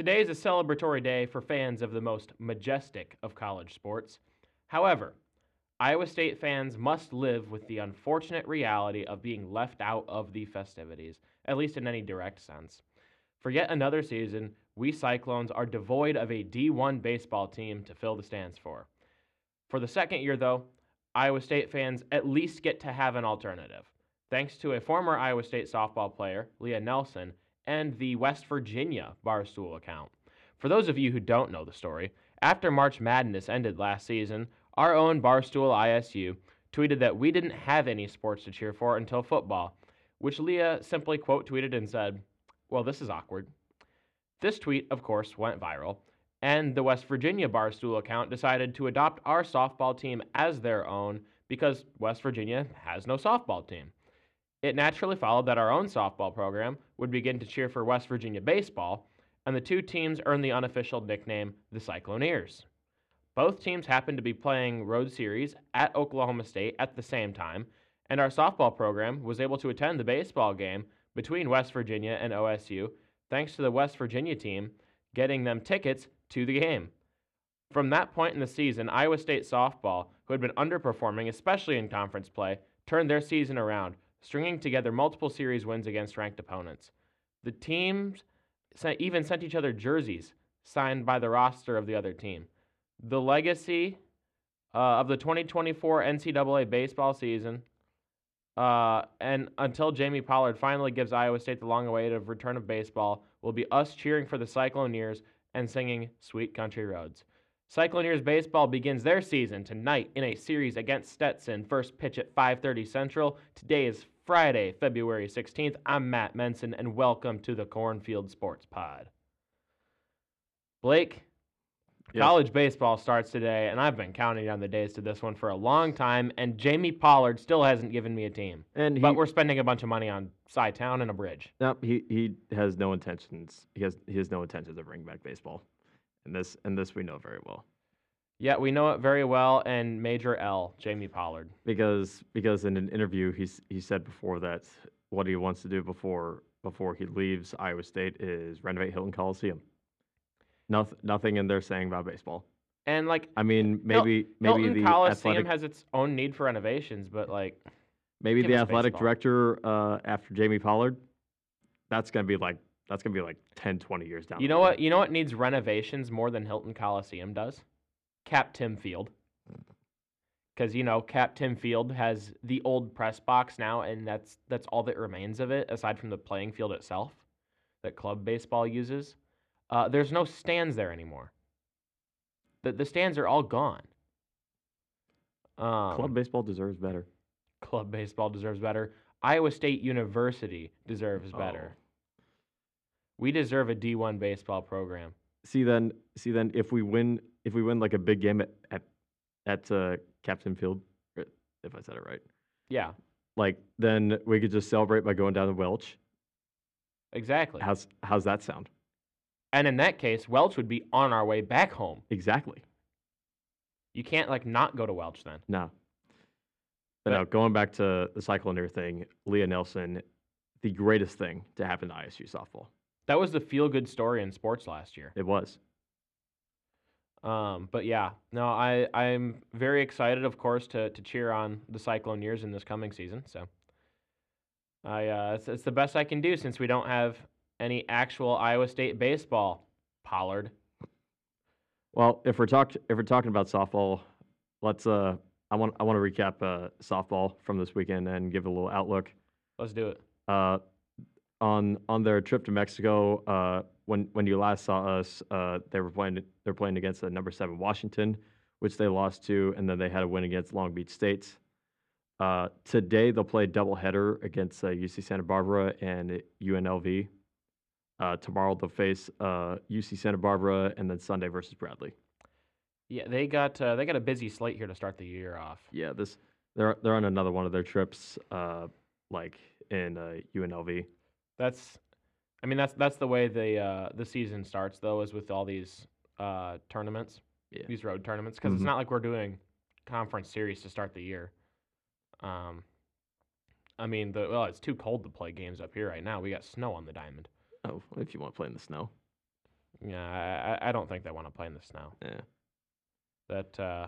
Today is a celebratory day for fans of the most majestic of college sports. However, Iowa State fans must live with the unfortunate reality of being left out of the festivities, at least in any direct sense. For yet another season, we Cyclones are devoid of a D1 baseball team to fill the stands for. For the second year, though, Iowa State fans at least get to have an alternative. Thanks to a former Iowa State softball player, Lea Nelson, and the West Virginia Barstool account. For those of you who don't know the story, after March Madness ended last season, our own Barstool ISU tweeted that we didn't have any sports to cheer for until football, which Lea simply quote tweeted and said, Well, this is awkward. This tweet, of course, went viral, and the West Virginia Barstool account decided to adopt our softball team as their own because West Virginia has no softball team. It naturally followed that our own softball program would begin to cheer for West Virginia baseball, and the two teams earned the unofficial nickname the Cycloneers. Both teams happened to be playing road series at Oklahoma State at the same time, and our softball program was able to attend the baseball game between West Virginia and OSU thanks to the West Virginia team getting them tickets to the game. From that point in the season, Iowa State softball, who had been underperforming, especially in conference play, turned their season around, stringing together multiple series wins against ranked opponents. The teams even sent each other jerseys signed by the roster of the other team. The legacy uh, of the 2024 NCAA baseball season, uh, and until Jamie Pollard finally gives Iowa State the long awaited return of baseball, will be us cheering for the Cycloneers and singing Sweet Country Roads. Cycloneers baseball begins their season tonight in a series against Stetson. First pitch at 5:30 Central. Today is Friday, February 16th. I'm Matt Mensen and welcome to the Cornfield Sports Pod. Blake, Yes. college baseball starts today and I've been counting down the days to this one for a long time and Jamie Pollard still hasn't given me a team. And he, But we're spending a bunch of money on Cy Town and a bridge. no, he he has no intentions. He has he has no intentions of bringing back baseball, and this and this we know very well Yeah, we know it very well and Major L, Jamie Pollard. because because in an interview he's he said before that what he wants to do before before he leaves Iowa State is renovate Hilton Coliseum. Nothing nothing in there saying about baseball. And like I mean maybe maybe Hilton the Coliseum athletic has its own need for renovations, but like maybe the athletic baseball. director uh, after Jamie Pollard. That's gonna be like that's gonna be like 10, 20 years down. you the know road. what you know what needs renovations more than Hilton Coliseum does? Cap Timm Field. Because you know Cap Timm Field has the old press box now, and that's that's all that remains of it, aside from the playing field itself that club baseball uses. Uh, there's no stands there anymore. The the stands are all gone. Um, Club baseball deserves better. club baseball deserves better. Iowa State University deserves better. We deserve a D1 baseball program. see then see then if we win if we win like a big game at at, at uh, Cap Timm Field, if I said it right, Yeah, like then we could just celebrate by going down to Welch. exactly. How's how's that sound? And in that case, Welch would be on our way back home. Exactly. You can't like not go to Welch then. No. But But- now going back to the Cycloneer thing, Lea Nelson, the greatest thing to happen to ISU softball. That was the feel good story in sports last year. It was. Um, but yeah, no, I I'm very excited, of course, to to cheer on the Cycloneers in this coming season. So, I uh, it's, it's the best I can do since we don't have any actual Iowa State baseball. Pollard. Well, if we're talk if we're talking about softball, let's uh I want I want to recap uh, softball from this weekend and give a little outlook. Let's do it. uh, on on their trip to Mexico. Uh, when when you last saw us, uh, they were playing they're playing against the number seven Washington, which they lost to, and then they had a win against Long Beach State. Uh, today they'll play a doubleheader against uh, UC Santa Barbara and UNLV. Uh, tomorrow they'll face uh, UC Santa Barbara, and then Sunday versus Bradley. Yeah, they got uh, they got a busy slate here to start the year off. Yeah, this they're they're on another one of their trips, uh, like in uh, UNLV. That's, I mean, that's that's the way the uh, the season starts though, is with all these uh, tournaments, Yeah. these road tournaments, because it's Mhm. not like we're doing conference series to start the year. Um, I mean, the well, it's too cold to play games up here right now. We got snow on the diamond. Oh, if you want to play in the snow. Yeah, I, I don't think they want to play in the snow. Yeah. That uh,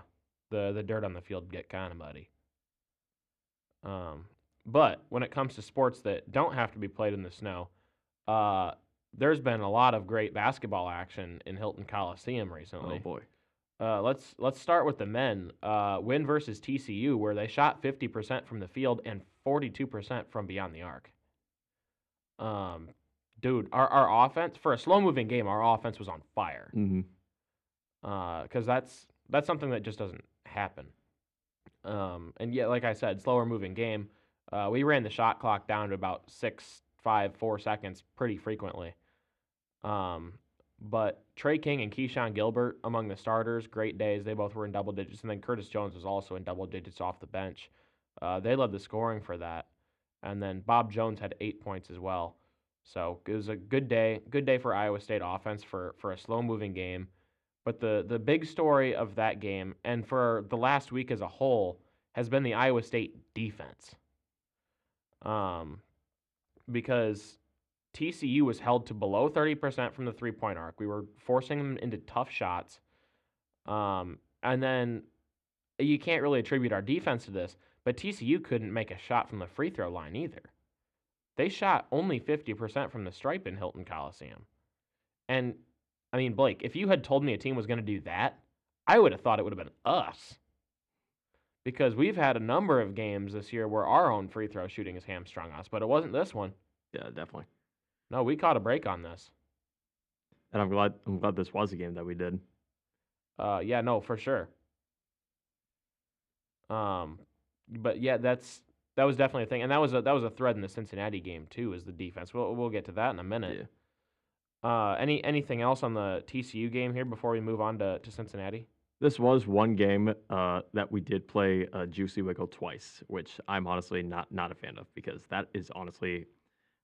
the the dirt on the field get kind of muddy. Um, but when it comes to sports that don't have to be played in the snow, uh, there's been a lot of great basketball action in Hilton Coliseum recently. Oh boy. Uh, let's let's start with the men. Uh, win versus TCU, where they shot 50% from the field and 42% from beyond the arc. Um, dude, our our offense for a slow moving game, our offense was on fire. Mm-hmm. Because that's that's something that just doesn't happen. Um, and yet, like I said, slower moving game. Uh, we ran the shot clock down to about six, five, four seconds pretty frequently. Um, but Tre King and Keshon Gilbert among the starters, great days. They both were in double digits, and then Curtis Jones was also in double digits off the bench. Uh, they led the scoring for that, and then Bob Jones had eight points as well. So it was a good day, good day for Iowa State offense for for a slow moving game. But the the big story of that game and for the last week as a whole has been the Iowa State defense. Um, because TCU was held to below 30% from the three point arc. We were forcing them into tough shots. Um, and then you can't really attribute our defense to this, but TCU couldn't make a shot from the free throw line either. They shot only 50% from the stripe in Hilton Coliseum. And I mean, Blake, if you had told me a team was going to do that, I would have thought it would have been us. Because we've had a number of games this year where our own free throw shooting has hamstrung us, but it wasn't this one. Yeah, definitely. No, we caught a break on this. And I'm glad I'm glad this was a game that we did. Uh, yeah, no, for sure. Um, but yeah, that's that was definitely a thing, and that was a that was a thread in the Cincinnati game too. Is the defense? We'll we'll get to that in a minute. Uh, any anything else on the TCU game here before we move on to, to Cincinnati? This was one game uh, that we did play uh, Juicy Wiggle twice, which I'm honestly not not a fan of because that is honestly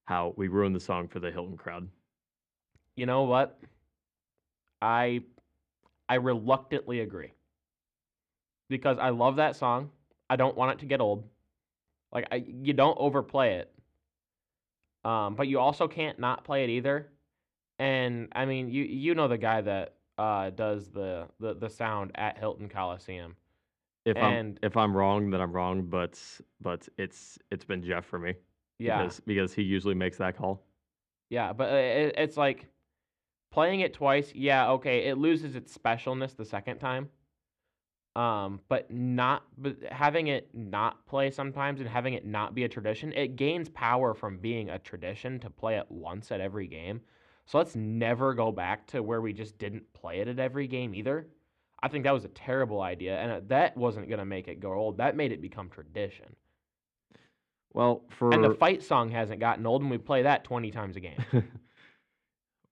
how we ruined the song for the Hilton crowd. You know what? I I reluctantly agree because I love that song. I don't want it to get old. Like I, you don't overplay it, um, but you also can't not play it either. And I mean, you you know the guy that uh, does the, the the sound at Hilton Coliseum. If I'm And- if I'm wrong, then I'm wrong. But but it's it's been Jeff for me. Yeah, Because, because he usually makes that call. yeah, but uh, it, it's like playing it twice. Yeah, okay, it loses its specialness the second time. Um, but not but having it not play sometimes and having it not be a tradition, it gains power from being a tradition to play it once at every game. So let's never go back to where we just didn't play it at every game either. I think that was a terrible idea, and uh, that wasn't gonna make it go old. That made it become tradition. Well, for And the fight song hasn't gotten old, and we play that twenty times a game.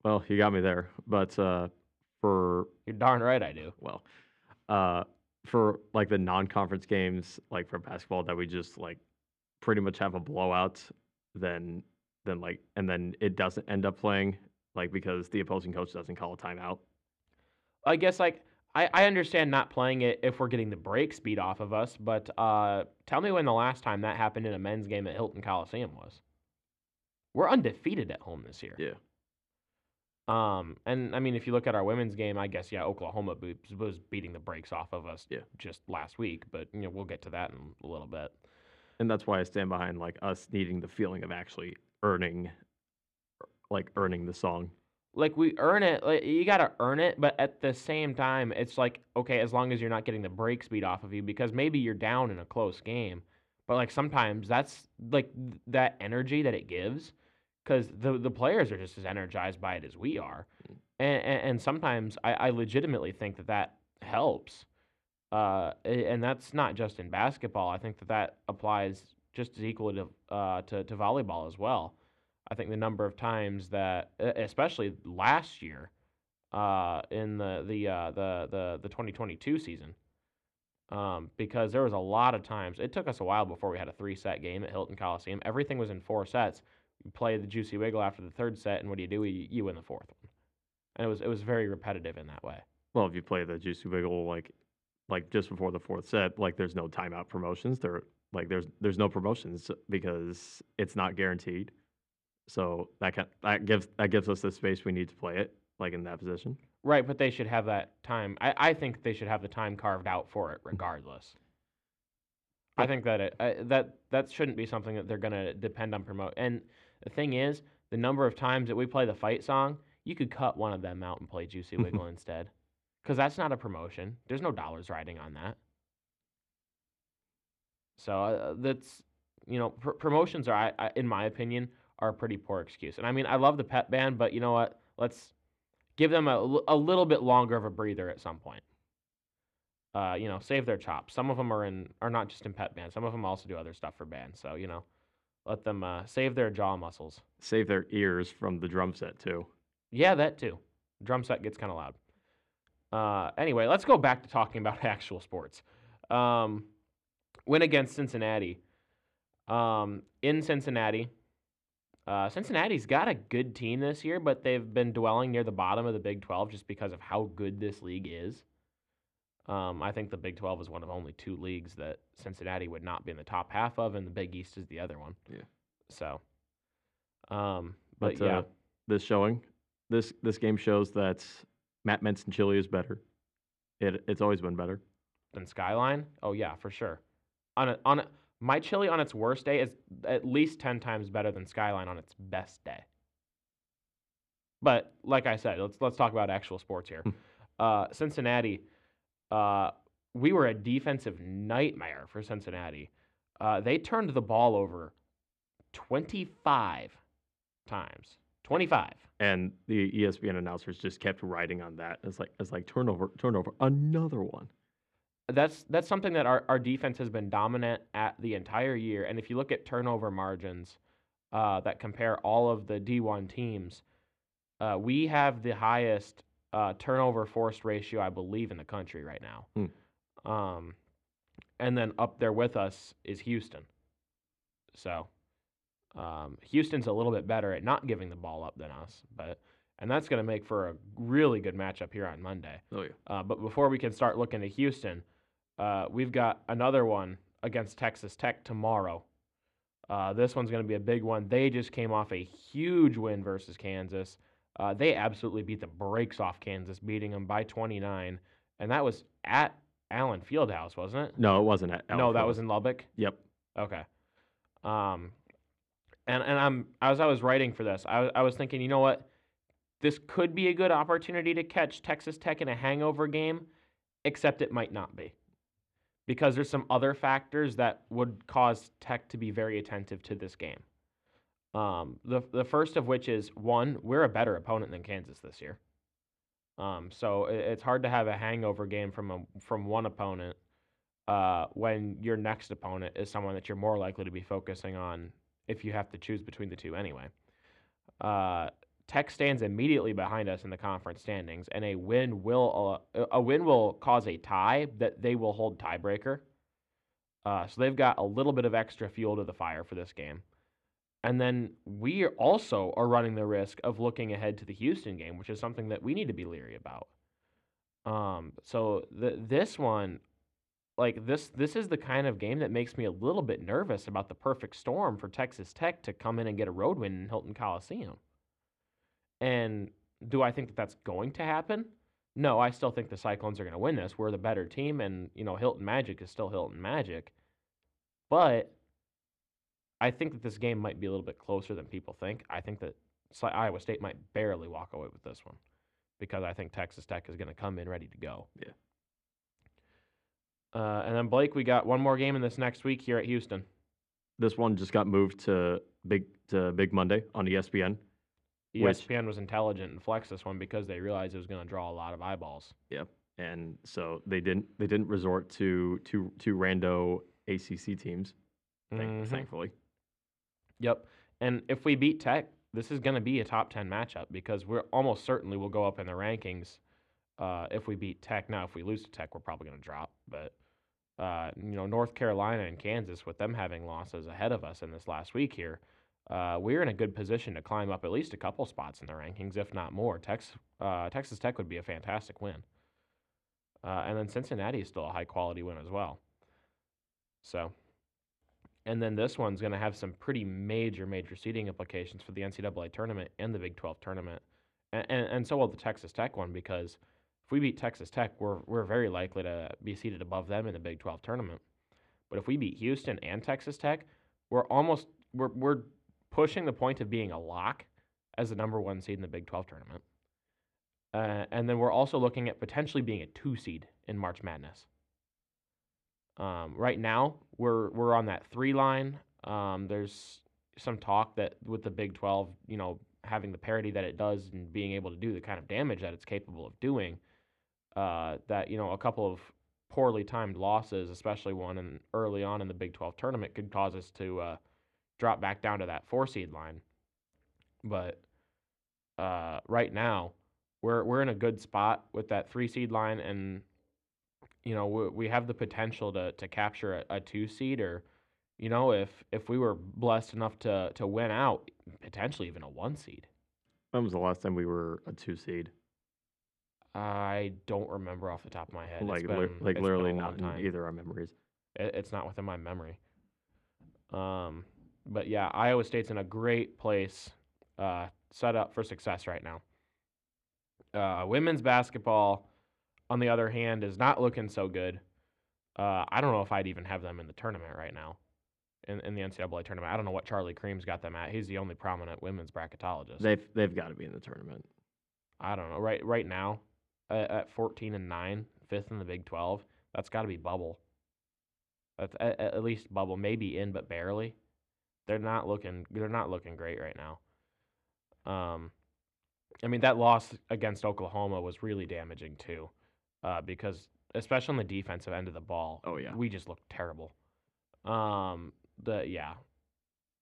well, you got me there. But uh, for You're darn right I do. well, uh, for like the non-conference games, like for basketball, that we just like pretty much have a blowout, then then like and then it doesn't end up playing like because the opposing coach doesn't call a timeout. I guess like I, I understand not playing it if we're getting the break speed off of us, but uh, tell me when the last time that happened in a men's game at Hilton Coliseum was. We're undefeated at home this year. Yeah. Um, and I mean, if you look at our women's game, I guess yeah, Oklahoma was beating the brakes off of us Yeah. just last week, but you know we'll get to that in a little bit. And that's why I stand behind like us needing the feeling of actually earning like earning the song. like we earn it like, you got to earn it but at the same time it's like okay as long as you're not getting the break speed off of you because maybe you're down in a close game but like sometimes that's like th- that energy that it gives because the the players are just as energized by it as we are. And and, and sometimes I, I legitimately think that that helps uh and that's not just in basketball i think that that applies just as equally to uh to, to volleyball as well I think the number of times that, especially last year, uh, in the the uh, the the the 2022 season, um, because there was a lot of times. It took us a while before we had a three set game at Hilton Coliseum. Everything was in four sets. You play the Juicy Wiggle after the third set, and what do you do? You, you win the fourth one, and it was it was very repetitive in that way. Well, if you play the Juicy Wiggle like like just before the fourth set, like there's no timeout promotions. There like there's there's no promotions because it's not guaranteed. So that can, that gives that gives us the space we need to play it. like in that position. Right, but they should have that time. I, I think they should have the time carved out for it, regardless. I think that it I, that that shouldn't be something that they're gonna depend on promote. And the thing is, the number of times that we play the fight song, you could cut one of them out and play Juicy Wiggle instead, because that's not a promotion. There's no dollars riding on that. So uh, that's you know pr- promotions are, I, I, in my opinion, are a pretty poor excuse. And I mean, I love the pep band, but you know what? Let's give them a, a little bit longer of a breather at some point. Uh, you know, save their chops. Some of them are in are not just in pep bands. Some of them also do other stuff for bands. So you know, let them uh, save their jaw muscles. Save their ears from the drum set too. Yeah, that too. Drum set gets kind of loud. Uh, anyway, let's go back to talking about actual sports. Um, win against Cincinnati. Um, in Cincinnati, uh, Cincinnati's got a good team this year, but they've been dwelling near the bottom of the Big 12 just because of how good this league is. Um, I think the Big 12 is one of only two leagues that Cincinnati would not be in the top half of, and the Big East is the other one. Yeah. So, um, but, But, yeah. uh, this showing, this this game shows that Matt Mensen chili is better. It it's always been better. than Skyline? Oh yeah, for sure. On a, on a, my chili on its worst day is at least ten times better than Skyline on its best day. But like I said, let's let's talk about actual sports here. uh, Cincinnati, uh, we were a defensive nightmare for Cincinnati. Uh, they turned the ball over twenty five times. Twenty five. And the ESPN announcers just kept riding on that. It's like it's like turnover, turnover, another one. That's that's something that our, our defense has been dominant at the entire year. And if you look at turnover margins uh, that compare all of the D1 teams, uh, we have the highest uh, turnover forced ratio, I believe, in the country right now. Um, and then up there with us is Houston. So um, Houston's a little bit better at not giving the ball up than us, but and that's going to make for a really good matchup here on Monday. Oh yeah. Uh, but before we can start looking at Houston, uh, we've got another one against Texas Tech tomorrow. Uh, this one's going to be a big one. They just came off a huge win versus Kansas. Uh, they absolutely beat the brakes off Kansas, beating them by 29, and that was at Allen Fieldhouse, wasn't it? No, it wasn't at. no, that was in Lubbock. Yep. Okay. Um, and and I'm as I was writing for this, I, I was thinking, you know what, this could be a good opportunity to catch Texas Tech in a hangover game, except it might not be, because there's some other factors that would cause Tech to be very attentive to this game. Um, the the first of which is one, we're a better opponent than Kansas this year. Um, so it, it's hard to have a hangover game from a from one opponent uh, when your next opponent is someone that you're more likely to be focusing on if you have to choose between the two anyway. Uh, Tech stands immediately behind us in the conference standings, and a win will uh, a win will cause a tie that they will hold tiebreaker. Uh, so they've got a little bit of extra fuel to the fire for this game. And then we also are running the risk of looking ahead to the Houston game, which is something that we need to be leery about. Um, so the, this one, like this, this is the kind of game that makes me a little bit nervous about the perfect storm for Texas Tech to come in and get a road win in Hilton Coliseum. And do I think that that's going to happen? No, I still think the Cyclones are going to win this. We're the better team, and you know Hilton Magic is still Hilton Magic. But I think that this game might be a little bit closer than people think. I think that Iowa State might barely walk away with this one because I think Texas Tech is going to come in ready to go. Yeah. Uh, and then Blake, we got one more game in this next week here at Houston. This one just got moved to big to Big Monday on E ESPN. Which- was intelligent and flexed this one because they realized it was going to draw a lot of eyeballs. Yep. And so they didn't they didn't resort to to to rando ACC teams, thank, Mhm. thankfully. Yep. And if we beat Tech, this is going to be a top 10 matchup because we're almost certainly will go up in the rankings uh, if we beat Tech. Now, if we lose to Tech, we're probably going to drop. But, uh, you know, North Carolina and Kansas, with them having losses ahead of us in this last week here, uh, we're in a good position to climb up at least a couple spots in the rankings, if not more. Tex, uh, Texas Tech would be a fantastic win. Uh, and then Cincinnati is still a high quality win as well. So, and then this one's going to have some pretty major, major seeding implications for the NCAA tournament and the Big 12 tournament. and, and, and so will the Texas Tech one because if we beat Texas Tech, we're we're very likely to be seated above them in the Big 12 tournament. But if we beat Houston and Texas Tech, we're almost we're we're pushing the point of being a lock as the number one seed in the Big 12 tournament. Uh, and then we're also looking at potentially being a two seed in March Madness. Um, right now, we're we're on that three line. Um, there's some talk that with the Big 12, you know, having the parity that it does and being able to do the kind of damage that it's capable of doing, uh, that you know a couple of poorly timed losses, especially one in early on in the Big 12 tournament, could cause us to uh, drop back down to that four seed line. But uh, right now, we're we're in a good spot with that three seed line, and you know we, we have the potential to to capture a, a two seed, or you know if if we were blessed enough to to win out, potentially even a one seed. When was the last time we were a two seed? I don't remember off the top of my head. It's Like, li- been- like been a literally long not in time. either our memories. It, it's not within my memory. Um, but yeah, Iowa State's in a great place, uh, set up for success right now. Uh, women's basketball, on the other hand, is not looking so good. Uh, I don't know if I'd even have them in the tournament right now, in, in the NCAA tournament. I don't know what Charlie Creme's got them at. He's the only prominent women's bracketologist. They've they've got to be in the tournament. I don't know. Right, right now, at, at 14 and nine, fifth in the Big 12, that's got to be bubble. That's at, at least bubble, maybe in, but barely. They're not looking. They're not looking great right now. Um, I mean that loss against Oklahoma was really damaging too, uh, because especially on the defensive end of the ball, Oh yeah. we just looked terrible. Um, the yeah,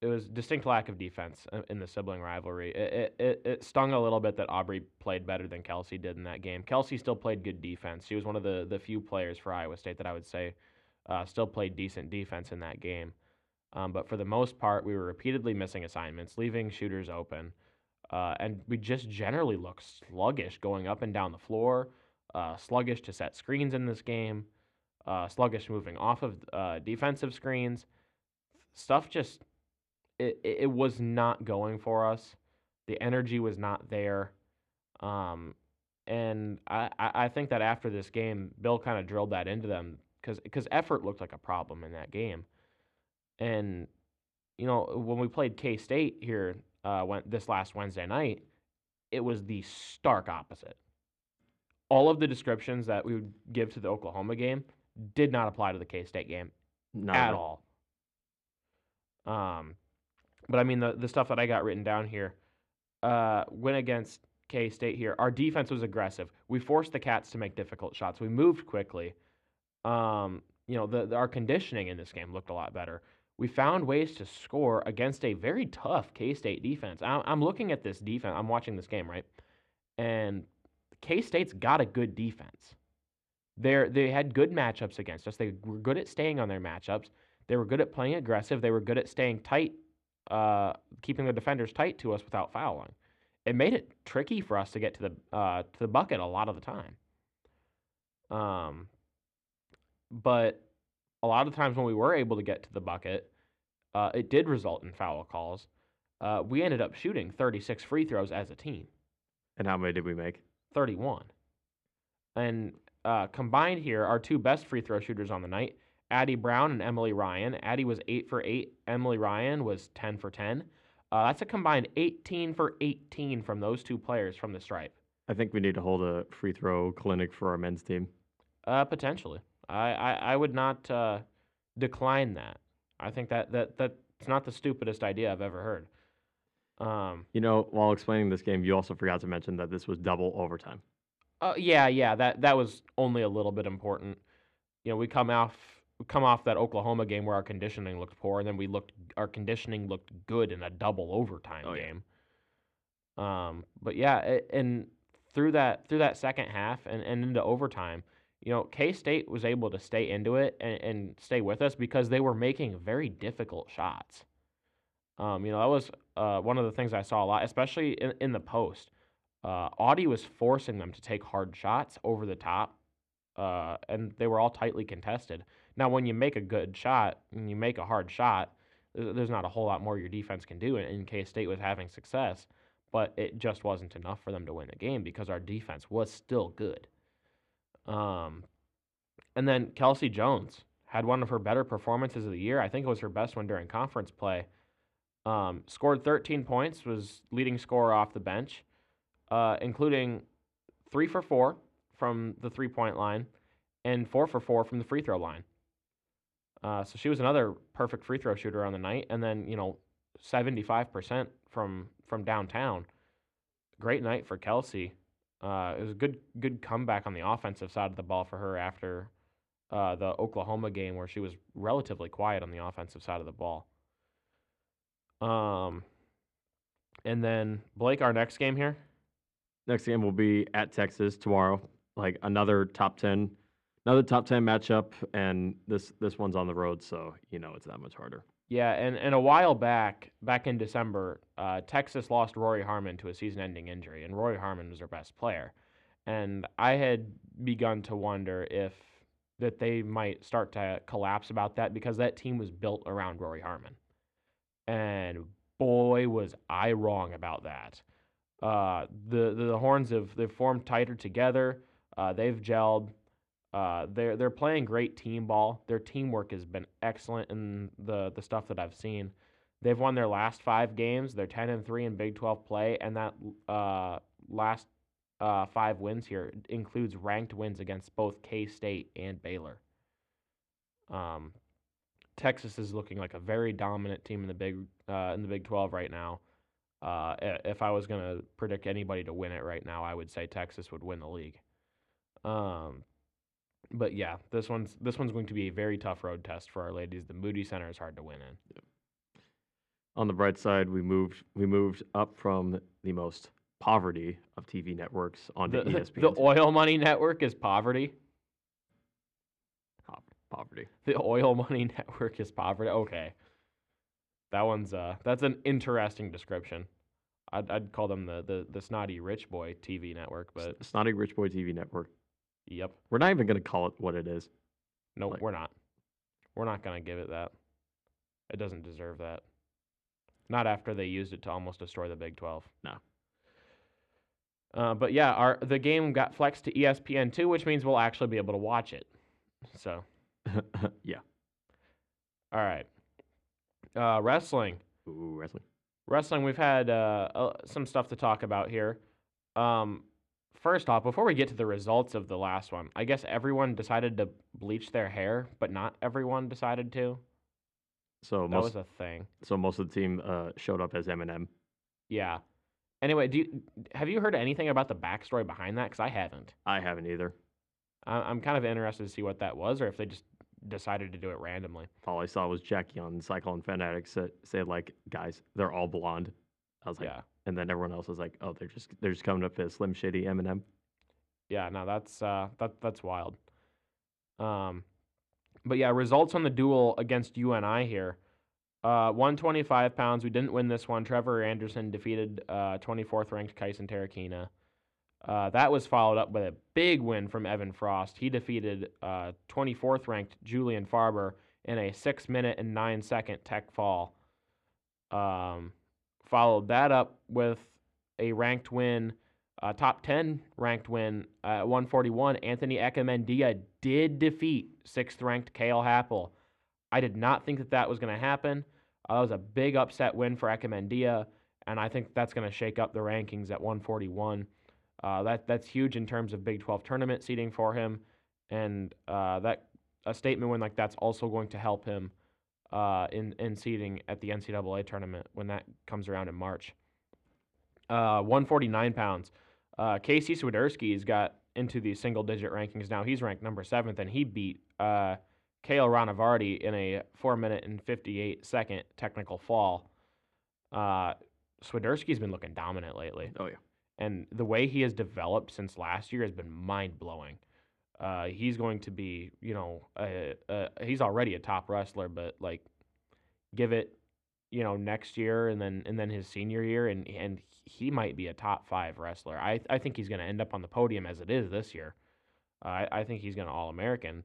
it was distinct lack of defense in the sibling rivalry. It, it, it, it stung a little bit that Aubrey played better than Kelsey did in that game. Kelsey still played good defense. She was one of the the few players for Iowa State that I would say uh, still played decent defense in that game. Um, but for the most part, we were repeatedly missing assignments, leaving shooters open, uh, and we just generally looked sluggish going up and down the floor. Uh, sluggish to set screens in this game. Uh, sluggish moving off of uh, defensive screens. Stuff just it, it was not going for us. The energy was not there. Um, and I, I I think that after this game, Bill kind of drilled that into them because because effort looked like a problem in that game. And, you know, when we played K State here uh, when, this last Wednesday night, it was the stark opposite. All of the descriptions that we would give to the Oklahoma game did not apply to the K State game Not at all. Um, but I mean the the stuff that I got written down here, uh, went against K State here. Our defense was aggressive. We forced the Cats to make difficult shots. We moved quickly. Um, you know, the, the our conditioning in this game looked a lot better. We found ways to score against a very tough K State defense. I'm, looking at this defense. I'm watching this game right, and K State's got a good defense. They they had good matchups against us. They were good at staying on their matchups. They were good at playing aggressive. They were good at staying tight, uh, keeping the defenders tight to us without fouling. It made it tricky for us to get to the uh, to the bucket a lot of the time. Um, but a lot of times when we were able to get to the bucket, uh, it did result in foul calls. Uh, we ended up shooting 36 free throws as a team. And how many did we make? 31. And uh, combined here, our two best free throw shooters on the night, Addy Brown and Emily Ryan. Addy was 8 for 8. Emily Ryan was 10 for 10. Uh, that's a combined 18 for 18 from those two players from the stripe. I think we need to hold a free throw clinic for our men's team. Uh, potentially. I, I, I would not uh, decline that. I think that, that that's not the stupidest idea I've ever heard. Um, You know, while explaining this game, you also forgot to mention that this was double overtime. Uh, yeah, yeah, that that was only a little bit important. You know, we come off we come off that Oklahoma game where our conditioning looked poor, and then we looked our conditioning looked good in a double overtime Oh, yeah. game. Um, but yeah, it, and through that through that second half and, and into overtime, you know, K State was able to stay into it and, and stay with us because they were making very difficult shots. Um, you know, that was uh, one of the things I saw a lot, especially in, in the post. Uh, Addy was forcing them to take hard shots over the top, uh, and they were all tightly contested. Now, when you make a good shot and you make a hard shot, there's not a whole lot more your defense can do, and, and K State was having success. but it just wasn't enough for them to win the game because our defense was still good. Um, and then Kelsey Joens had one of her better performances of the year. I think it was her best one during conference play. Um, scored 13 points, was leading scorer off the bench, uh, including three for four from the three point line and four for four from the free throw line. Uh, so she was another perfect free throw shooter on the night, and then you know, 75% from from downtown. Great night for Kelsey. Uh, it was a good good comeback on the offensive side of the ball for her after uh, the Oklahoma game where she was relatively quiet on the offensive side of the ball. Um, and then Blake, our next game here. Next game will be at Texas tomorrow. Like another top ten, another top ten matchup, and this this one's on the road, so you know it's that much harder. Yeah, and, and a while back, back in December, uh, Texas lost Rori Harmon to a season-ending injury, and Rori Harmon was their best player. And I had begun to wonder if that they might start to collapse about that because that team was built around Rori Harmon. And boy, was I wrong about that. Uh, the, the Horns have they've formed tighter together. Uh, they've gelled. Uh, they're they're playing great team ball. Their teamwork has been excellent in the the stuff that I've seen. They've won their last five games. They're ten and three in Big Twelve play, and that uh, last uh, five wins here includes ranked wins against both K State and Baylor. Um, Texas is looking like a very dominant team in the big uh, in the Big Twelve right now. Uh, if I was gonna predict anybody to win it right now, I would say Texas would win the league. Um, but yeah, this one's this one's going to be a very tough road test for our ladies. The Moody Center is hard to win in. On the bright side, we moved we moved up from the most poverty of TV networks onto The, ESPN. the oil money network is poverty. poverty. The oil money network is poverty. Okay, that one's uh that's an interesting description. I'd I'd call them the the, the snotty rich boy TV network, but Snotty Rich Boy TV network. Yep, We're not even gonna call it what it is. no, Like- we're not. We're not gonna give it that. It doesn't deserve that. Not after they used it to almost destroy the Big Twelve. No. Uh, but yeah, our the game got flexed to ESPN two, which means we'll actually be able to watch it. So, yeah. all right. Uh, wrestling. Ooh, wrestling. Wrestling. We've had uh, uh, some stuff to talk about here. Um, first off, before we get to the results of the last one, I guess everyone decided to bleach their hair, but not everyone decided to. So That most was a thing. so most of the team uh, showed up as Eminem. Yeah. Anyway, do you, have you heard anything about the backstory behind that? Because I haven't. I haven't either. I, I'm kind of interested to see what that was, or if they just decided to do it randomly. All I saw was Jackie on Cyclone Fanatics say like, guys, they're all blonde. I was like, yeah. and then everyone else was like, oh, they're just they're just coming up as Slim Shady Eminem. Yeah, no, that's uh, that that's wild. Um, but yeah, results on the duel against UNI here. Uh, 125 pounds. We didn't win this one. Trevor Anderson defeated uh, 24th ranked Kysen Terukina. Uh, that was followed up by a big win from Evan Frost. He defeated uh, 24th ranked Julian Farber in a six minute and nine second tech fall. Um, followed that up with a ranked win top 10 ranked win uh, at 141. Anthony Echemendia did defeat sixth ranked Cael Happel. I did not think that that was going to happen. Uh, that was a big upset win for Echemendia, and I think that's going to shake up the rankings at 141. Uh, that that's huge in terms of Big 12 tournament seeding for him, and uh, that a statement win like that's also going to help him uh, in in seeding at the NCAA tournament when that comes around in March. Uh, 149 pounds. Uh, Casey Swiderski's got into the single digit rankings now. He's ranked number seventh, and he beat uh, Kale Ranavardi in a four minute and 58 second technical fall. Uh, Swiderski's been looking dominant lately, Oh yeah. and the way he has developed since last year has been mind blowing. Uh, he's going to be, you know, a, a, he's already a top wrestler, but like, give it, you know, next year and then and then his senior year, and and he might be a top five wrestler. I I think he's going to end up on the podium as it is this year. Uh, I I think he's going to All American.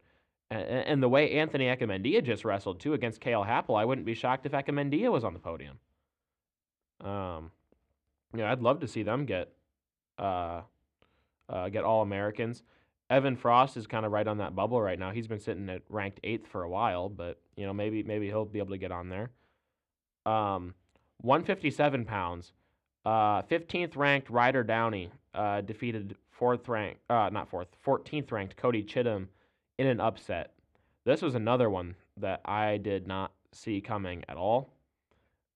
And, the way Anthony Echemendia just wrestled too against Cael Happel, I wouldn't be shocked if Echemendia was on the podium. Um, you know, I'd love to see them get uh, uh, get all Americans. Evan Frost is kind of right on that bubble right now. He's been sitting at ranked eighth for a while, but you know maybe maybe he'll be able to get on there. Um, 157 pounds. Uh, 15th ranked Ryder Downey uh, defeated fourth ranked, uh, not fourth, 14th ranked Cody Chittum in an upset. This was another one that I did not see coming at all.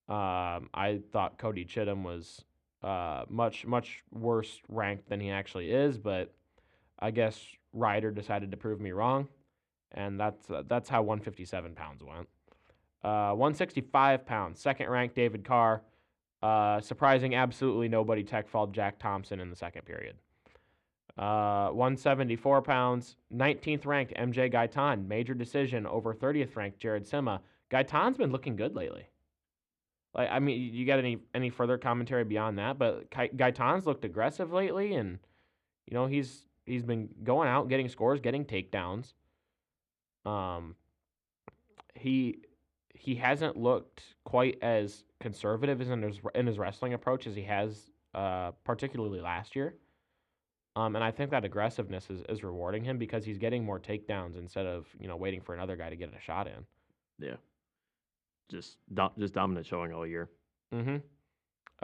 Um, I thought Cody Chittum was uh, much much worse ranked than he actually is, but I guess Ryder decided to prove me wrong, and that's uh, that's how 157 pounds went. Uh, 165 pounds, second ranked David Carr, uh, surprising absolutely nobody tech fault Jack Thompson in the second period. Uh, 174 pounds, 19th ranked MJ Gaitan, major decision over 30th ranked Jared Simma. Gaitan's been looking good lately. Like, I mean, you got any any further commentary beyond that? But Gaitan's looked aggressive lately, and you know he's he's been going out, getting scores, getting takedowns. Um, he he hasn't looked quite as conservative as in his in his wrestling approach as he has, uh, particularly last year. Um, and I think that aggressiveness is, is rewarding him because he's getting more takedowns instead of you know waiting for another guy to get a shot in. Yeah, just do- just dominant showing all year. Mm-hmm.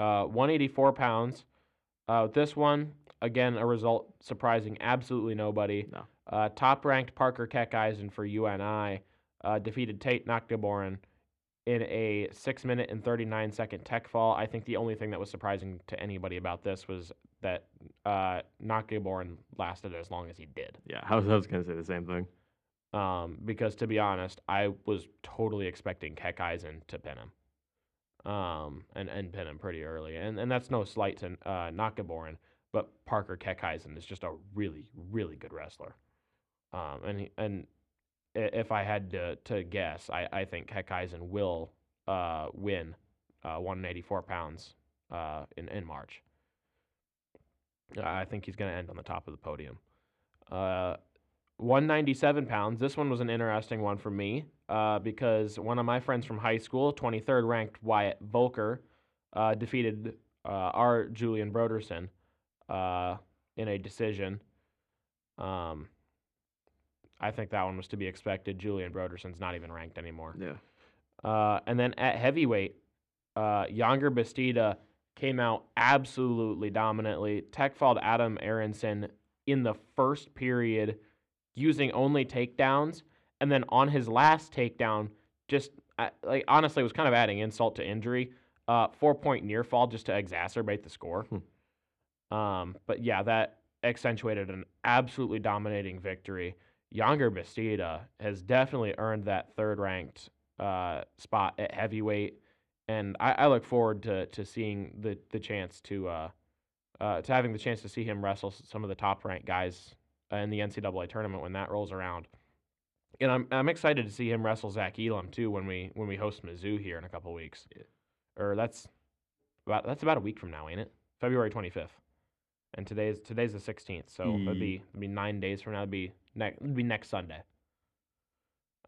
Uh, 184 pounds. Uh, this one, again, a result surprising absolutely nobody. No. Uh, top ranked Parker Keckeisen for UNI uh, defeated Tate Naaktgeboren in a six minute and 39 second tech fall. I think the only thing that was surprising to anybody about this was that uh, lasted as long as he did. Yeah, I was, I was going to say the same thing. Um, because to be honest, I was totally expecting Keckeisen to pin him um, and, and pin him pretty early. And, and that's no slight to uh, but Parker Keckeisen is just a really, really good wrestler. Um, and and if I had to, to guess, I, I think Keckeisen will uh, win uh, 184 pounds uh, in, in March. I think he's going to end on the top of the podium. Uh, 197 pounds. This one was an interesting one for me uh, because one of my friends from high school, 23rd ranked Wyatt Voelker, uh, defeated uh, our Julien Broderson uh, in a decision. Um, I think that one was to be expected. Julien Broderson's not even ranked anymore. Yeah. Uh, and then at heavyweight, uh, Yonger Bastida came out absolutely dominantly. Tech Adam Aronson in the first period using only takedowns. And then on his last takedown, just uh, like honestly, was kind of adding insult to injury. Uh, four point near fall just to exacerbate the score. Hmm. Um, but yeah, that accentuated an absolutely dominating victory. Yonger Bastida has definitely earned that third ranked uh, spot at heavyweight, and I, I, look forward to to seeing the the chance to uh, uh, to having the chance to see him wrestle some of the top ranked guys in the NCAA tournament when that rolls around. And I'm I'm excited to see him wrestle Zach Elam too when we when we host Mizzou here in a couple weeks. Yeah. Or that's about that's about a week from now, ain't it? February 25th. And today's today's the 16th, so it'd be it'd be nine days from now. It'd be next it'd be next Sunday.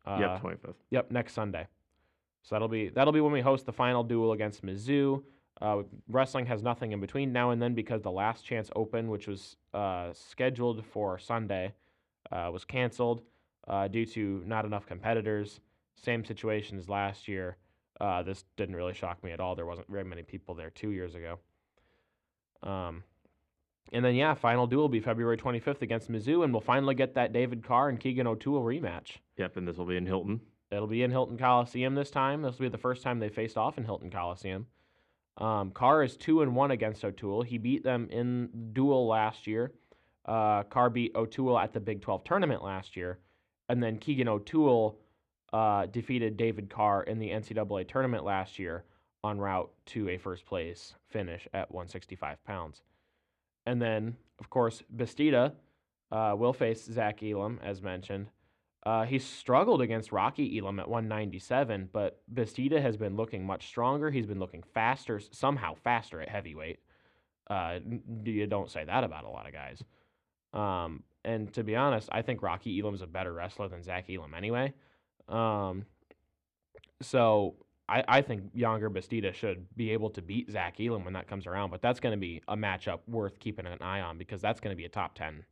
Uh, yep, 25th. Yep, next Sunday. So that'll be that'll be when we host the final duel against Mizzou. Uh, wrestling has nothing in between now and then because the last chance open, which was uh, scheduled for Sunday, uh, was canceled uh, due to not enough competitors. Same situation as last year. Uh, this didn't really shock me at all. There wasn't very many people there two years ago. Um, and then, yeah, final duel will be February 25th against Mizzou, and we'll finally get that David Carr and Keegan O'Toole rematch. Yep, and this will be in Hilton. It'll be in Hilton Coliseum this time. This will be the first time they faced off in Hilton Coliseum. Um, Carr is two and one against O'Toole. He beat them in duel last year. Uh, Carr beat O'Toole at the Big 12 tournament last year, and then Keegan O'Toole uh, defeated David Carr in the NCAA tournament last year en route to a first place finish at 165 pounds. And then, of course, Bastida uh, will face Zach Elam, as mentioned. Uh, he struggled against Rocky Elam at 197, but Bastida has been looking much stronger. He's been looking faster, somehow faster at heavyweight. Uh, you don't say that about a lot of guys. Um, and to be honest, I think Rocky Elam's a better wrestler than Zach Elam anyway. Um, so I, I think Yonger Bastida should be able to beat Zach Elam when that comes around, but that's going to be a matchup worth keeping an eye on because that's going to be a top 10.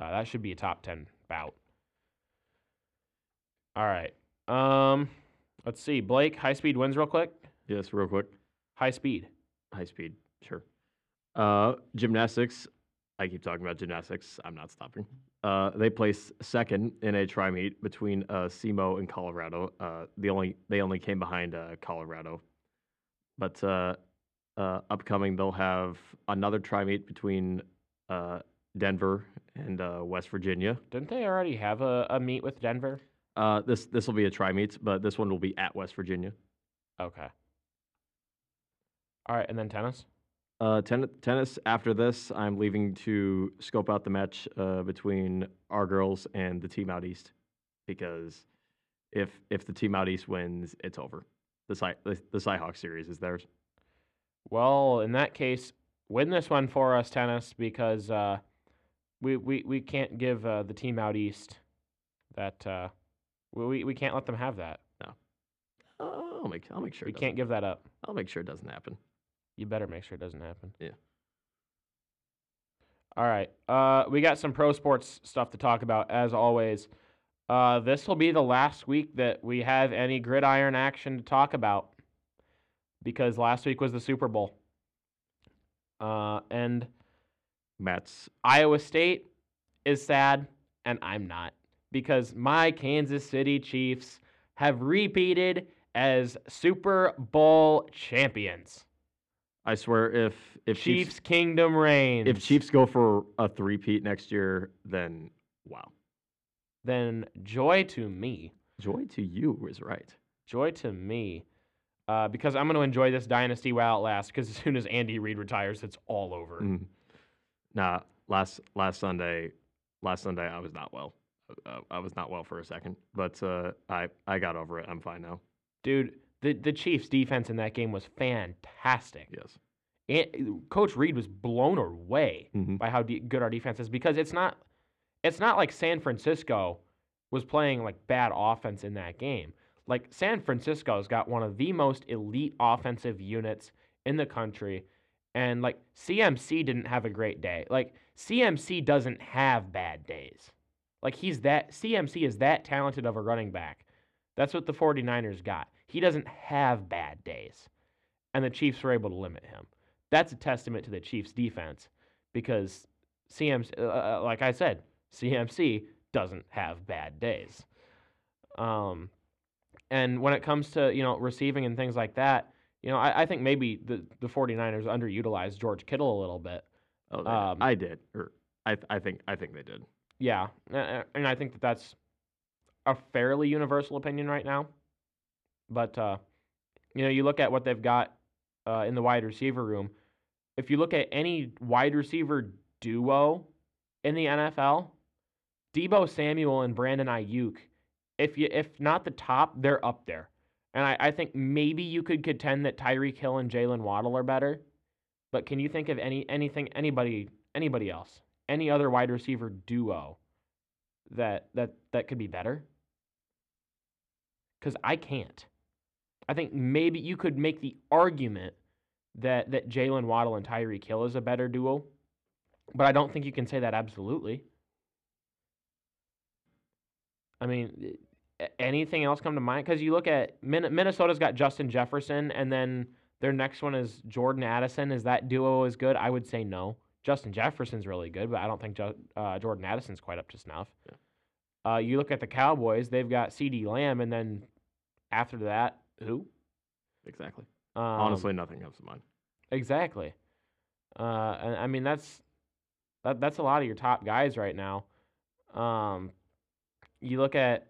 Uh, that should be a top 10 bout. All right. Um, let's see. Blake, high speed wins real quick. Yes, real quick. High speed. High speed, sure. Uh, gymnastics. I keep talking about gymnastics. I'm not stopping. Uh, they placed second in a tri meet between uh, SEMO and Colorado. Uh, the only they only came behind uh, Colorado, but uh, uh, upcoming they'll have another tri meet between uh, Denver and uh, West Virginia. Didn't they already have a, a meet with Denver? Uh, this this will be a tri meet, but this one will be at West Virginia. Okay. All right, and then tennis. Uh, ten- tennis. After this, I'm leaving to scope out the match uh, between our girls and the team out east, because if if the team out east wins, it's over. The Cy the, the Cyhawk series is theirs. Well, in that case, win this one for us, tennis, because uh, we, we we can't give uh, the team out east that uh, we we- can't let them have that. No, I'll make I'll make sure. We can't give that up. I'll make sure it doesn't happen. You better make sure it doesn't happen. Yeah. All right. Uh, we got some pro sports stuff to talk about as always. Uh, this will be the last week that we have any gridiron action to talk about because last week was the Super Bowl. Uh, and Matt's Iowa State is sad, and I'm not because my Kansas City Chiefs have repeated as Super Bowl champions. I swear, if if Chiefs, Chiefs Kingdom reigns. if Chiefs go for a three-peat next year, then wow, then joy to me, joy to you is right. joy to me, uh, because I'm going to enjoy this dynasty while it lasts. Because as soon as Andy Reid retires, it's all over. Mm. Nah, last last Sunday, last Sunday I was not well. Uh, I was not well for a second, but uh, I I got over it. I'm fine now. Dude, the the Chiefs' defense in that game was fantastic. Yes. And Coach Reid was blown away hmm by how de- good our defense is because it's not it's not like San Francisco was playing like bad offense in that game. Like San Francisco's got one of the most elite offensive units in the country and like CMC didn't have a great day. Like CMC doesn't have bad days. Like he's that CMC is that talented of a running back. That's what the 49ers got. He doesn't have bad days. And the Chiefs were able to limit him. That's a testament to the Chiefs defense because CMC, uh, uh, like I said, CMC doesn't have bad days. Um, and when it comes to, you know, receiving and things like that, you know, I, I think maybe the, the 49ers underutilized George Kittle a little bit. Oh, Um. I did, or I th- I think I think they did. Yeah. And I think that that's a fairly universal opinion right now. But, uh, you know, you look at what they've got uh, in the wide receiver room. If you look at any wide receiver duo in the NFL, Deebo Samuel and Brandon Aiyuk, if you if not the top, they're up there. And I, I think maybe you could contend that Tyreek Hill and Jalen Waddle are better. But can you think of any anything anybody anybody else? Any other wide receiver duo that that that could be better? Cuz I can't. I think maybe you could make the argument that that Jalen Waddle and Tyreek Hill is a better duo, but I don't think you can say that absolutely. I mean, anything else come to mind? Because you look at Minnesota's got Justin Jefferson, and then their next one is Jordan Addison. Is that duo as good? I would say no. Justin Jefferson's really good, but I don't think jo- uh, Jordan Addison's quite up to snuff. Uh, you look at the Cowboys; they've got CeeDee Lamb, and then after that, who? Exactly. Um, Honestly, nothing comes to mind. Exactly. Uh, and I mean that's that, that's a lot of your top guys right now. Um, you look at,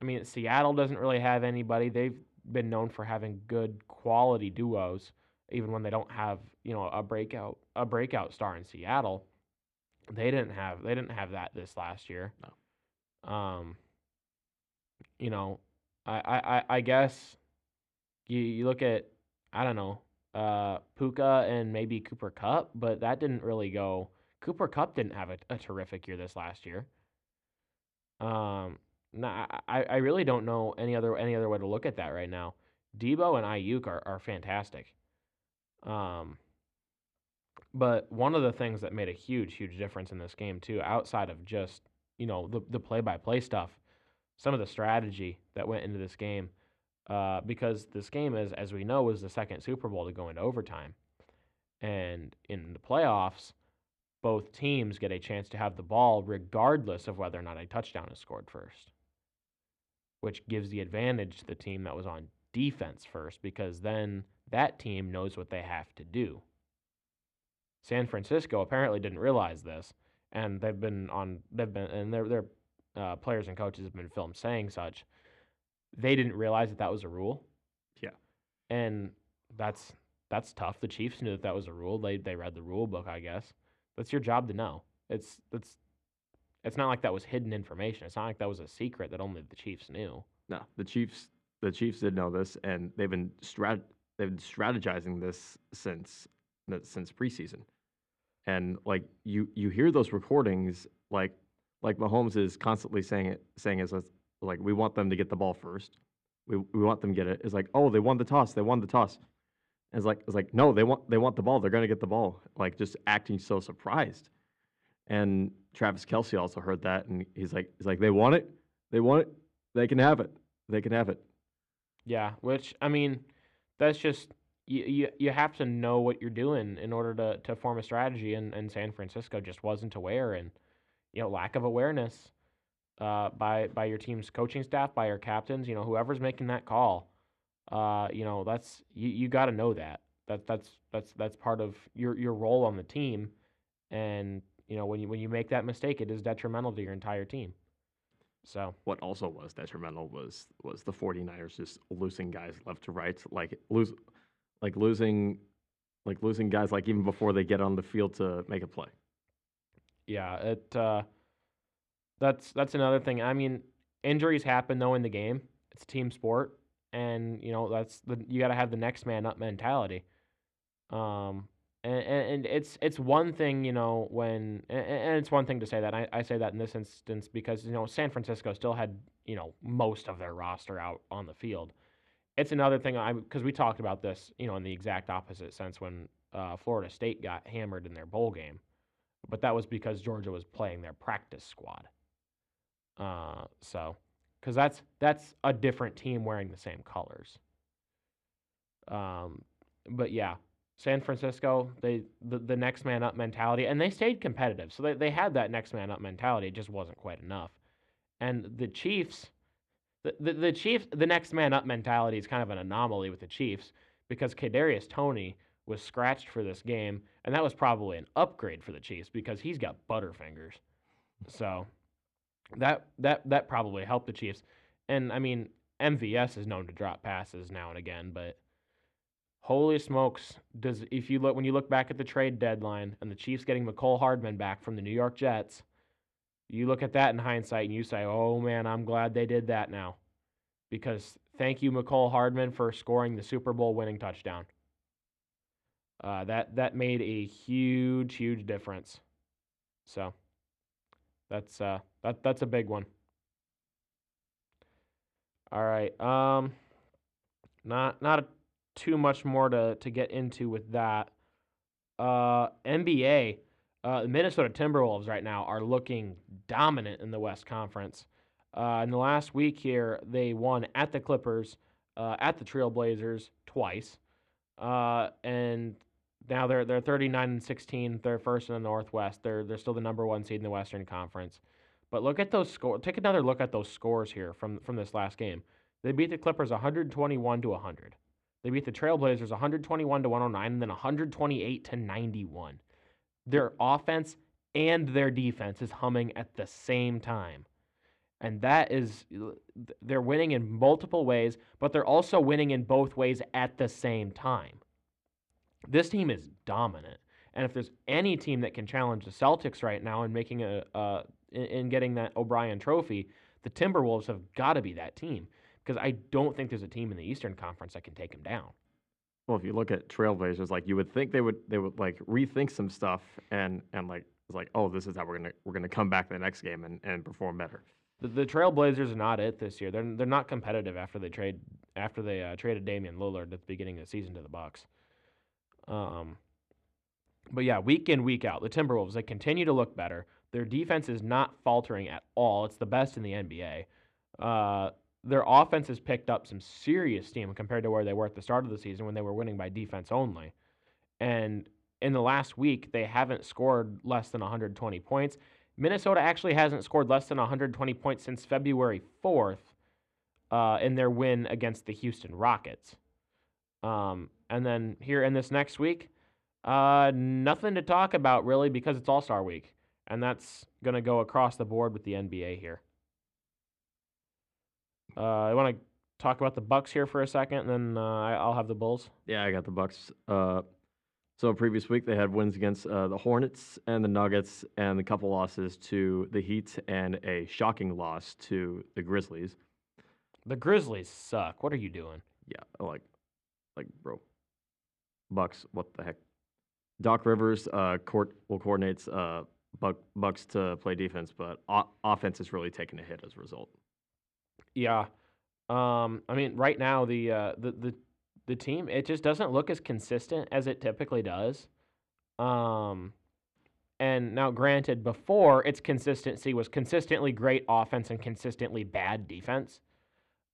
I mean, Seattle doesn't really have anybody. They've been known for having good quality duos, even when they don't have you know a breakout a breakout star in Seattle. They didn't have they didn't have that this last year. No. Um. You know, I I I, I guess you you look at I don't know uh, Puka and maybe Cooper Kupp, but that didn't really go. Cooper Kupp didn't have a, a terrific year this last year. Um, nah, I, I really don't know any other any other way to look at that right now. Deebo and Aiyuk are, are fantastic. Um, but one of the things that made a huge, huge difference in this game too, outside of just you know the the play by play stuff, some of the strategy that went into this game, uh, because this game is, as we know, was the second Super Bowl to go into overtime, and in the playoffs, both teams get a chance to have the ball regardless of whether or not a touchdown is scored first, which gives the advantage to the team that was on defense first because then that team knows what they have to do. San Francisco apparently didn't realize this, and they've been on they've been and their their uh, players and coaches have been filmed saying such. They didn't realize that that was a rule. Yeah. and that's that's tough. The Chiefs knew that that was a rule. They they read the rule book, I guess. That's your job to know. It's that's it's not like that was hidden information. It's not like that was a secret that only the Chiefs knew. No, the Chiefs the Chiefs did know this, and they've been strat they've been strategizing this since since preseason. And like you you hear those recordings, like like Mahomes is constantly saying it saying is like we want them to get the ball first. We we want them to get it. It's like oh they won the toss. They won the toss. And it's like it's like no they want they want the ball. They're gonna get the ball. Like just acting so surprised. And Travis Kelce also heard that, and he's like he's like they want it. They want it. They can have it. They can have it. Yeah, which I mean, that's just you, you you have to know what you're doing in order to to form a strategy and, and San Francisco just wasn't aware and you know lack of awareness uh, by by your team's coaching staff by your captains you know whoever's making that call. Uh, you know that's you, you got to know that. That that's that's that's part of your your role on the team. And you know when you when you make that mistake it is detrimental to your entire team. So. What also was detrimental was was the 49ers just losing guys left to right like lose like losing like losing guys like even before they get on the field to make a play. Yeah, it uh, that's that's another thing. I mean, injuries happen though in the game. It's a team sport, and you know that's the you got to have the next man up mentality. Um, and, and it's it's one thing you know when and it's one thing to say that I, I say that in this instance because you know San Francisco still had you know most of their roster out on the field it's another thing I because we talked about this, you know, in the exact opposite sense when uh, Florida State got hammered in their bowl game, but that was because Georgia was playing their practice squad. Uh, so, because that's that's a different team wearing the same colors. Um, but yeah, San Francisco, they the, the next man up mentality, and they stayed competitive. So they, they had that next man up mentality. It just wasn't quite enough. And the Chiefs, the, the, the Chiefs, the next man up mentality is kind of an anomaly with the Chiefs because Kadarius Toney was scratched for this game, and that was probably an upgrade for the Chiefs because he's got butterfingers. So that that that probably helped the Chiefs. And I mean, MVS is known to drop passes now and again, but holy smokes, does if you look when you look back at the trade deadline and the Chiefs getting Mecole Hardman back from the New York Jets – you look at that in hindsight and you say, oh man, I'm glad they did that now. Because thank you, Mecole Hardman, for scoring the Super Bowl winning touchdown. Uh, that that made a huge, huge difference. So that's uh, that that's a big one. All right. Um, not not too much more to to get into with that. Uh, NBA. Uh, the Minnesota Timberwolves right now are looking dominant in the West Conference. Uh, in the last week here, they won at the Clippers, uh, at the Trailblazers twice, uh, and now they're they're 39 and 16. They're first in the Northwest. They're they're still the number one seed in the Western Conference. But look at those scores. Take another look at those scores here from from this last game. They beat the Clippers 121 to 100. They beat the Trailblazers 121 to 109, and then 128 to 91 their offense and their defense is humming at the same time. And that is, they're winning in multiple ways, but they're also winning in both ways at the same time. This team is dominant. And if there's any team that can challenge the Celtics right now in making a, uh, in, in getting that O'Brien trophy, the Timberwolves have got to be that team because I don't think there's a team in the Eastern Conference that can take them down. Well, if you look at Trailblazers, like you would think they would they would like rethink some stuff and and like it's like oh this is how we're gonna we're gonna come back the next game and, and perform better. The, the Trailblazers are not it this year. They're they're not competitive after they trade after they uh, traded Damian Lillard at the beginning of the season to the Bucks. Um, but yeah, week in week out, the Timberwolves they continue to look better. Their defense is not faltering at all. It's the best in the NBA. Uh, their offense has picked up some serious steam compared to where they were at the start of the season when they were winning by defense only. And in the last week, they haven't scored less than 120 points. Minnesota actually hasn't scored less than 120 points since February 4th uh, in their win against the Houston Rockets. Um, and then here in this next week, uh, nothing to talk about really because it's All Star Week, and that's going to go across the board with the NBA here. Uh, I want to talk about the Bucks here for a second, and then uh, I- I'll have the Bulls. Yeah, I got the Bucks. Uh, so previous week they had wins against uh, the Hornets and the Nuggets, and a couple losses to the Heat, and a shocking loss to the Grizzlies. The Grizzlies suck. What are you doing? Yeah, like, like bro, Bucks. What the heck? Doc Rivers uh, court will coordinates uh, Buck, Bucks to play defense, but o- offense has really taken a hit as a result. Yeah. Um, I mean, right now the uh, the the the team it just doesn't look as consistent as it typically does. Um, and now, granted, before its consistency was consistently great offense and consistently bad defense.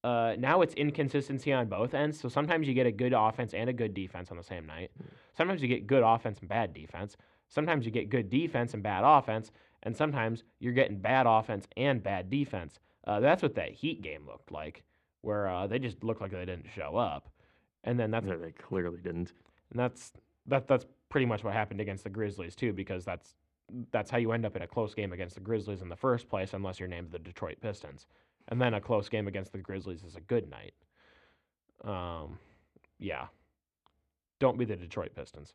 Uh, now it's inconsistency on both ends. So sometimes you get a good offense and a good defense on the same night. Sometimes you get good offense and bad defense. Sometimes you get good defense and bad offense. And sometimes you're getting bad offense and bad defense. Uh, that's what that Heat game looked like, where uh, they just looked like they didn't show up. And then that's No, they clearly didn't. and that's that that's pretty much what happened against the Grizzlies too, because that's that's how you end up in a close game against the Grizzlies in the first place, unless you're named the Detroit Pistons, and then a close game against the Grizzlies is a good night. Um, yeah, don't be the Detroit Pistons.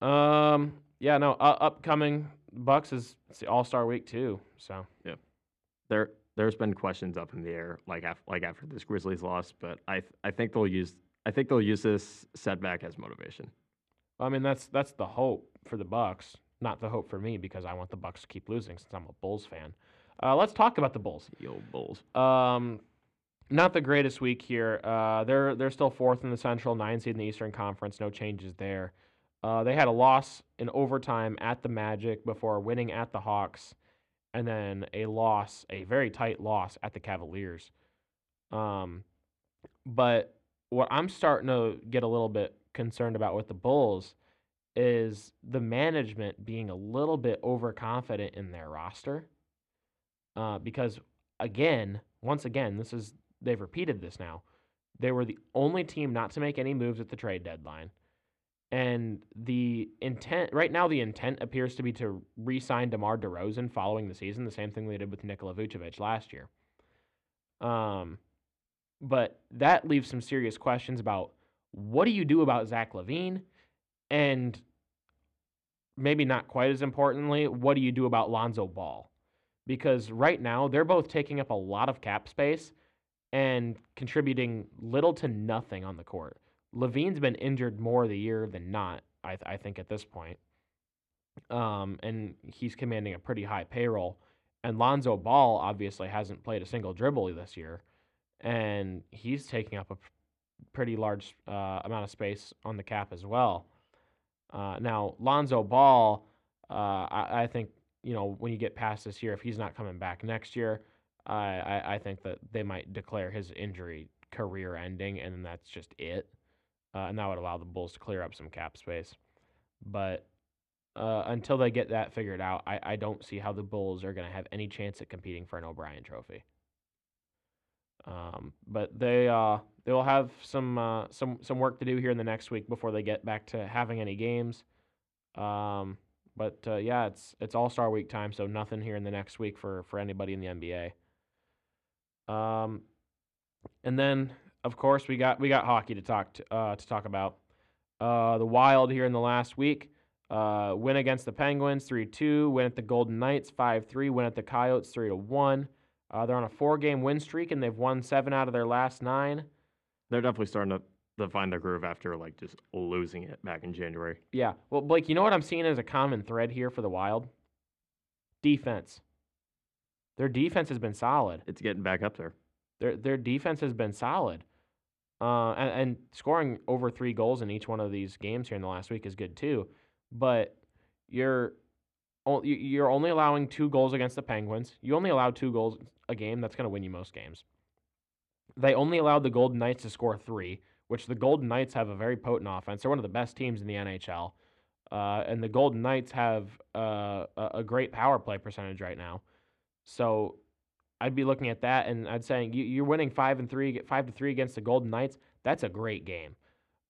Um, yeah, no, uh, upcoming Bucks is it's the All Star Week too, so yeah, There, there's been questions up in the air, like af- like after this Grizzlies loss, but I, th- I think they'll use, I think they'll use this setback as motivation. I mean that's that's the hope for the Bucks, not the hope for me because I want the Bucks to keep losing since I'm a Bulls fan. Uh, let's talk about the Bulls. Yo, Bulls. Um, not the greatest week here. Uh, they're they're still fourth in the Central, nine seed in the Eastern Conference. No changes there. Uh, they had a loss in overtime at the Magic before winning at the Hawks, and then a loss, a very tight loss at the Cavaliers. Um, but what I'm starting to get a little bit concerned about with the Bulls is the management being a little bit overconfident in their roster. Uh, because again, once again, this is they've repeated this now. They were the only team not to make any moves at the trade deadline. And the intent right now, the intent appears to be to re-sign DeMar DeRozan following the season, the same thing they did with Nikola Vucevic last year. Um, but that leaves some serious questions about what do you do about Zach LaVine, and maybe not quite as importantly, what do you do about Lonzo Ball? Because right now they're both taking up a lot of cap space and contributing little to nothing on the court. LaVine's been injured more of the year than not, I, th- I think, at this point. Um, and he's commanding a pretty high payroll. And Lonzo Ball obviously hasn't played a single dribble this year, and he's taking up a pretty large uh, amount of space on the cap as well. Uh, now, Lonzo Ball, uh, I, I think you know when you get past this year, if he's not coming back next year, I, I, think that they might declare his injury career ending, and that's just it. Uh, and that would allow the Bulls to clear up some cap space. But uh, until they get that figured out, I, I don't see how the Bulls are going to have any chance at competing for an O'Brien Trophy. Um, but they uh, they will have some uh, some some work to do here in the next week before they get back to having any games. Um, but uh, yeah, it's it's All Star Week time, so nothing here in the next week for for anybody in the NBA. Um, and then of course we got we got hockey to talk to, uh, to talk about. Uh, the Wild here in the last week. Uh, win against the Penguins 3 2. Win at the Golden Knights 5 3. Win at the Coyotes 3 1. Uh, they're on a four game win streak and they've won seven out of their last nine. They're definitely starting to, to find their groove after like just losing it back in January. Yeah. Well, Blake, you know what I'm seeing as a common thread here for the Wild? Defense. Their defense has been solid. It's getting back up there. Their their defense has been solid. Uh, and, and scoring over three goals in each one of these games here in the last week is good too. But you're you're only allowing two goals against the Penguins. You only allow two goals a game. That's going to win you most games. They only allowed the Golden Knights to score three, which the Golden Knights have a very potent offense. They're one of the best teams in the NHL. Uh, and the Golden Knights have uh, a great power play percentage right now. So I'd be looking at that and I'd saying you, you're winning five and three, five to three against the Golden Knights. That's a great game.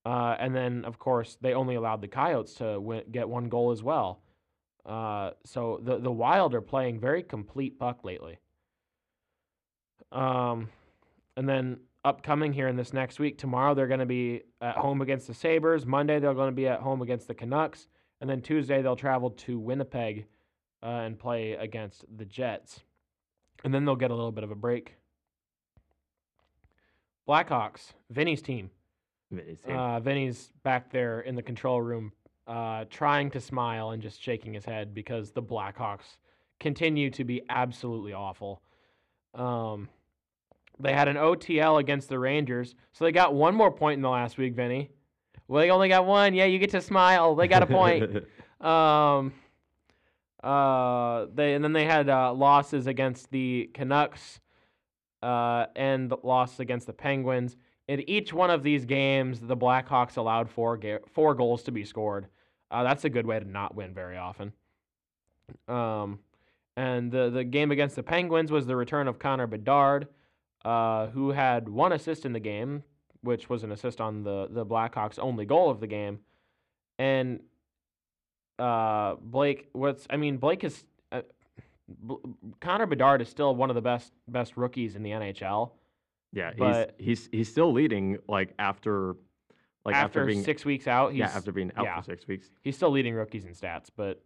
Uh, and then of course they only allowed the Coyotes to win, get one goal as well. Uh, so the the Wild are playing very complete puck lately. Um, and then upcoming here in this next week, tomorrow they're going to be at home against the Sabres. Monday they're going to be at home against the Canucks, and then Tuesday they'll travel to Winnipeg uh, and play against the Jets, and then they'll get a little bit of a break. Blackhawks, Vinny's team. It's- Uh, Vinny's back there in the control room, uh, trying to smile and just shaking his head because the Blackhawks continue to be absolutely awful. Um, they had an OTL against the Rangers, so they got one more point in the last week, Vinny. Well, they only got one. Yeah, you get to smile. They got a point. Um, uh, they and then they had uh, losses against the Canucks, uh, and losses against the Penguins. In each one of these games, the Blackhawks allowed four ga- four goals to be scored. Uh, that's a good way to not win very often. Um, and the the game against the Penguins was the return of Connor Bedard, uh, who had one assist in the game, which was an assist on the the Blackhawks' only goal of the game, and uh, Blake. What's I mean, Blake is uh, B- Connor Bedard is still one of the best best rookies in the NHL. yeah, he's, he's he's still leading like after like after, after, being six weeks out, he's yeah after being out yeah. for six weeks. he's still leading rookies in stats, but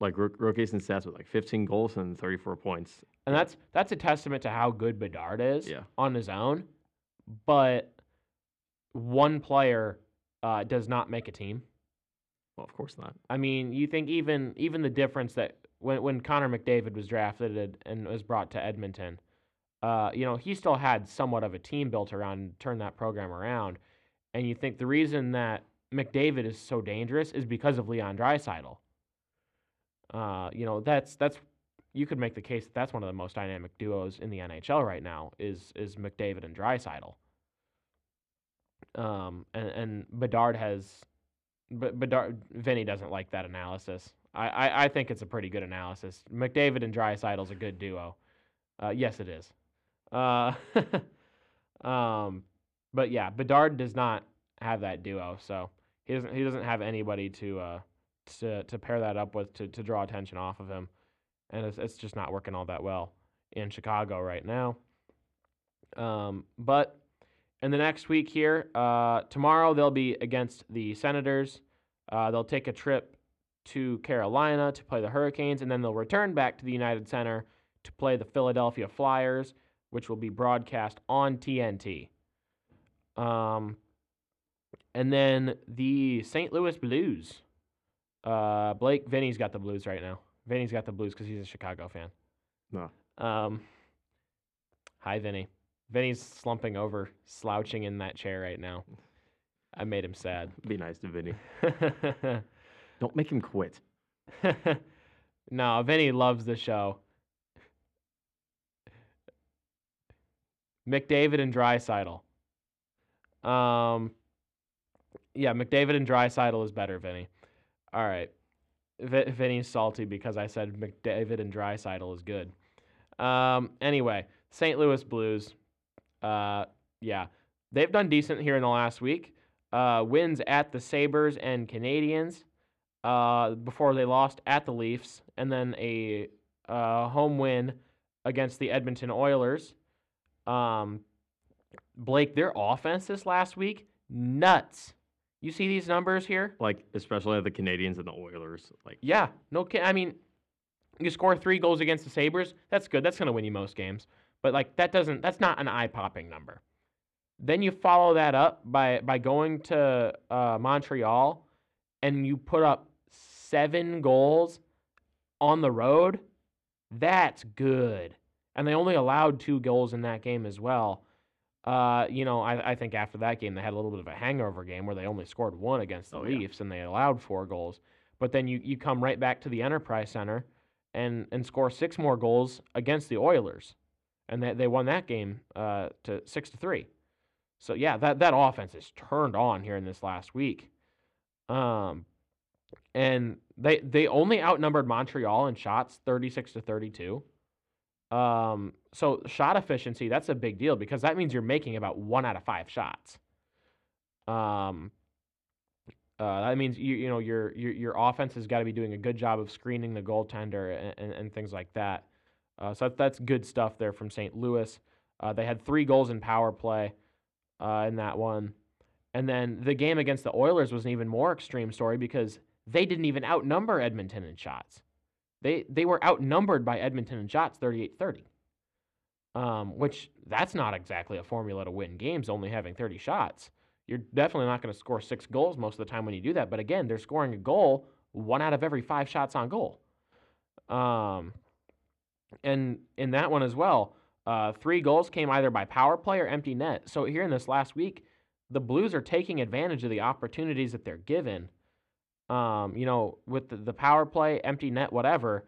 Like rook- rookies and stats with like 15 goals and 34 points. and that's that's a testament to how good Bedard is Yeah. on his own. But one player uh, does not make a team. Well, of course not. I mean, you think even even the difference that when when Connor McDavid was drafted and- was brought to Edmonton, uh, you know, he still had somewhat of a team built around turned that program around. And you think the reason that McDavid is so dangerous is because of Leon Draisaitl. Uh, you know, that's that's you could make the case that that's one of the most dynamic duos in the NHL right now is is McDavid and Draisaitl. Um, and and Bedard has but Bedard Vinny doesn't like that analysis. I, I, I think it's a pretty good analysis. McDavid and Draisaitl's a good duo. Uh, yes, it is. Uh, um, but yeah, Bedard does not have that duo, so he doesn't he doesn't have anybody to uh to to pair that up with to to draw attention off of him, and it's it's just not working all that well in Chicago right now. Um, but in the next week here, uh, tomorrow they'll be against the Senators. Uh, they'll take a trip to Carolina to play the Hurricanes, and then they'll return back to the United Center to play the Philadelphia Flyers, which will be broadcast on TNT. Um, and then the St. Louis Blues. Uh, Blake Vinny's got the Blues right now. Vinny's got the Blues because he's a Chicago fan. No. Um, hi, Vinny. Vinny's slumping over, slouching in that chair right now. I made him sad. Be nice to Vinny. Don't make him quit. no, Vinny loves the show. McDavid and Draisaitl. Um, yeah, McDavid and Draisaitl is better, Vinny. All right. V- Vinny's salty because I said McDavid and Draisaitl is good. Um, anyway, St. Louis Blues. Uh, yeah, they've done decent here in the last week. Uh, wins at the Sabres and Canadiens uh, before they lost at the Leafs, and then a uh, home win against the Edmonton Oilers. Um, Blake, their offense this last week, nuts. You see these numbers here? Like especially the Canadiens and the Oilers. Like Yeah, no, I mean, you score three goals against the Sabres. That's good. That's going to win you most games. But like that doesn't. That's not an eye-popping number. Then you follow that up by by going to uh, Montreal, and you put up seven goals on the road. That's good. And they only allowed two goals in that game as well. Uh, you know, I, I think after that game they had a little bit of a hangover game where they only scored one against the Oh, yeah. Leafs and they allowed four goals. But then you, you come right back to the Enterprise Center and and score six more goals against the Oilers, and they they won that game uh, to six to three. So yeah, that that offense is turned on here in this last week. Um, and they they only outnumbered Montreal in shots, thirty six to thirty two. Um, so shot efficiency, that's a big deal because that means you're making about one out of five shots. Um, uh, that means you you know your your your offense has got to be doing a good job of screening the goaltender and, and, and things like that. Uh, so that, that's good stuff there from St. Louis. Uh, they had three goals in power play uh, in that one, and then the game against the Oilers was an even more extreme story because they didn't even outnumber Edmonton in shots. They they were outnumbered by Edmonton in shots 38-30. Um, which that's not exactly a formula to win games only having 30 shots. You're definitely not going to score 6 goals most of the time when you do that, but again, they're scoring a goal one out of every 5 shots on goal. Um and in that one as well, uh, three goals came either by power play or empty net. So here in this last week, the Blues are taking advantage of the opportunities that they're given um, you know, with the, the power play, empty net, whatever,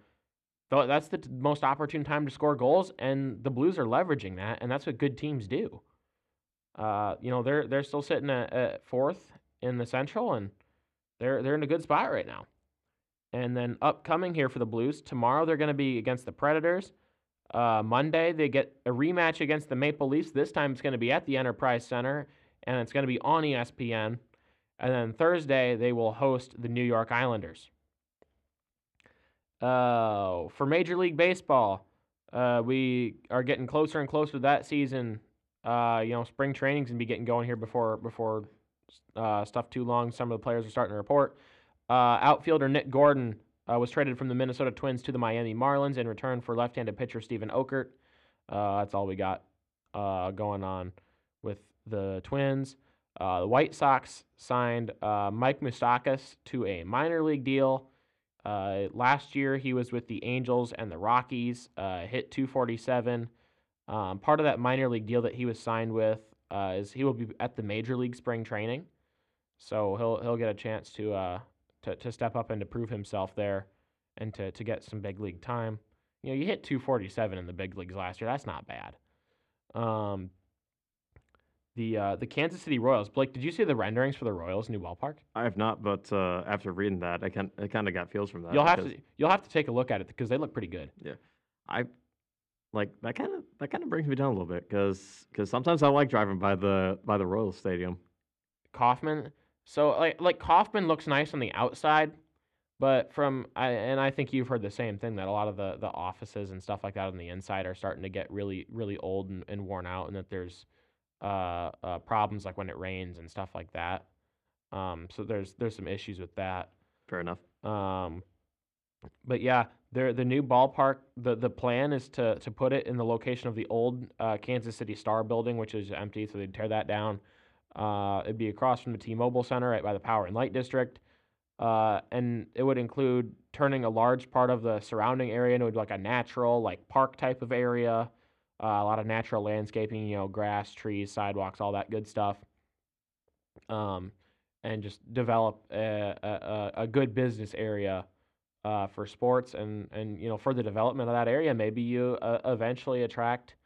that's the t- most opportune time to score goals, and the Blues are leveraging that, and that's what good teams do. Uh, you know, they're they're still sitting at, at fourth in the Central, and they're they're in a good spot right now. And then upcoming here for the Blues tomorrow, they're going to be against the Predators. Uh, Monday, they get a rematch against the Maple Leafs. This time, it's going to be at the Enterprise Center, and it's going to be on ESPN. And then Thursday, they will host the New York Islanders. Uh, for Major League Baseball, uh, we are getting closer and closer to that season. Uh, you know, spring training's gonna be getting going here before before uh, stuff too long. Some of the players are starting to report. Uh, outfielder Nick Gordon uh, was traded from the Minnesota Twins to the Miami Marlins in return for left-handed pitcher Steven Okert. Uh, that's all we got uh, going on with the Twins. Uh, the White Sox signed uh, Mike Moustakas to a minor league deal. Last year, he was with the Angels and the Rockies, hit 247. Um, part of that minor league deal that he was signed with is he will be at the major league spring training, so he'll he'll get a chance to to to step up and to prove himself there, and to to get some big league time. You know, you hit 247 in the big leagues last year. That's not bad. Um, the uh, the Kansas City Royals. Blake, did you see the renderings for the Royals new ballpark? I have not, but uh, after reading that, I can I kind of got feels from that. You'll have to you'll have to take a look at it because they look pretty good. Yeah, I like that kind of that kind of brings me down a little bit because sometimes I like driving by the by the Royal Stadium. Kauffman. So like like Kauffman looks nice on the outside, but from I, and I think you've heard the same thing that a lot of the the offices and stuff like that on the inside are starting to get really really old and, and worn out, and that there's uh, uh, problems like when it rains and stuff like that. Um, so there's there's some issues with that. Fair enough. Um, but yeah, the the new ballpark. The the plan is to to put it in the location of the old uh, Kansas City Star building, which is empty. So they'd tear that down. Uh, it'd be across from the T-Mobile Center, right by the Power and Light District, uh, and it would include turning a large part of the surrounding area into like a natural, like park type of area. Uh, a lot of natural landscaping, you know, grass, trees, sidewalks, all that good stuff. Um, and just develop a, a, a- good business area uh, for sports and, and you know for the development of that area. Maybe you uh, eventually attract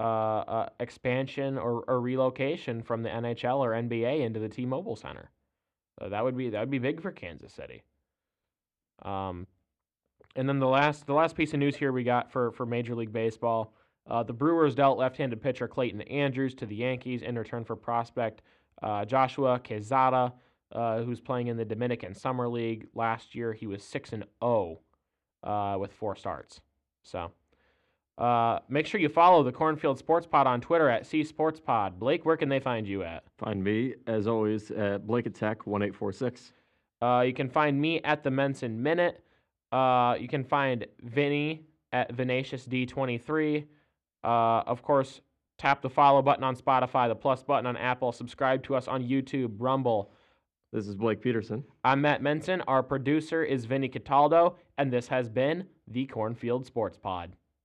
uh, uh, expansion or, or relocation from the NHL or NBA into the T-Mobile Center. So that would be that would be big for Kansas City. Um, and then the last the last piece of news here we got for for Major League Baseball. Uh, the Brewers dealt left-handed pitcher Clayton Andrews to the Yankees in return for prospect uh, Joshua Quezada, uh, who's playing in the Dominican Summer League. Last year, he was six and zero uh, with four starts. So, uh, make sure you follow the Cornfield Sports Pod on Twitter at C Sports Pod. Blake, where can they find you at? Find me as always at Blake Tech one eight four six. Uh, you can find me at the Mensen Minute. Uh, you can find Vinny at Vinacious D23. Uh, of course, tap the follow button on Spotify, the plus button on Apple. Subscribe to us on YouTube, Rumble. This is Blake Peterson. I'm Matt Mensen. Our producer is Vinny Cataldo. and this has been the Cornfield Sports Pod.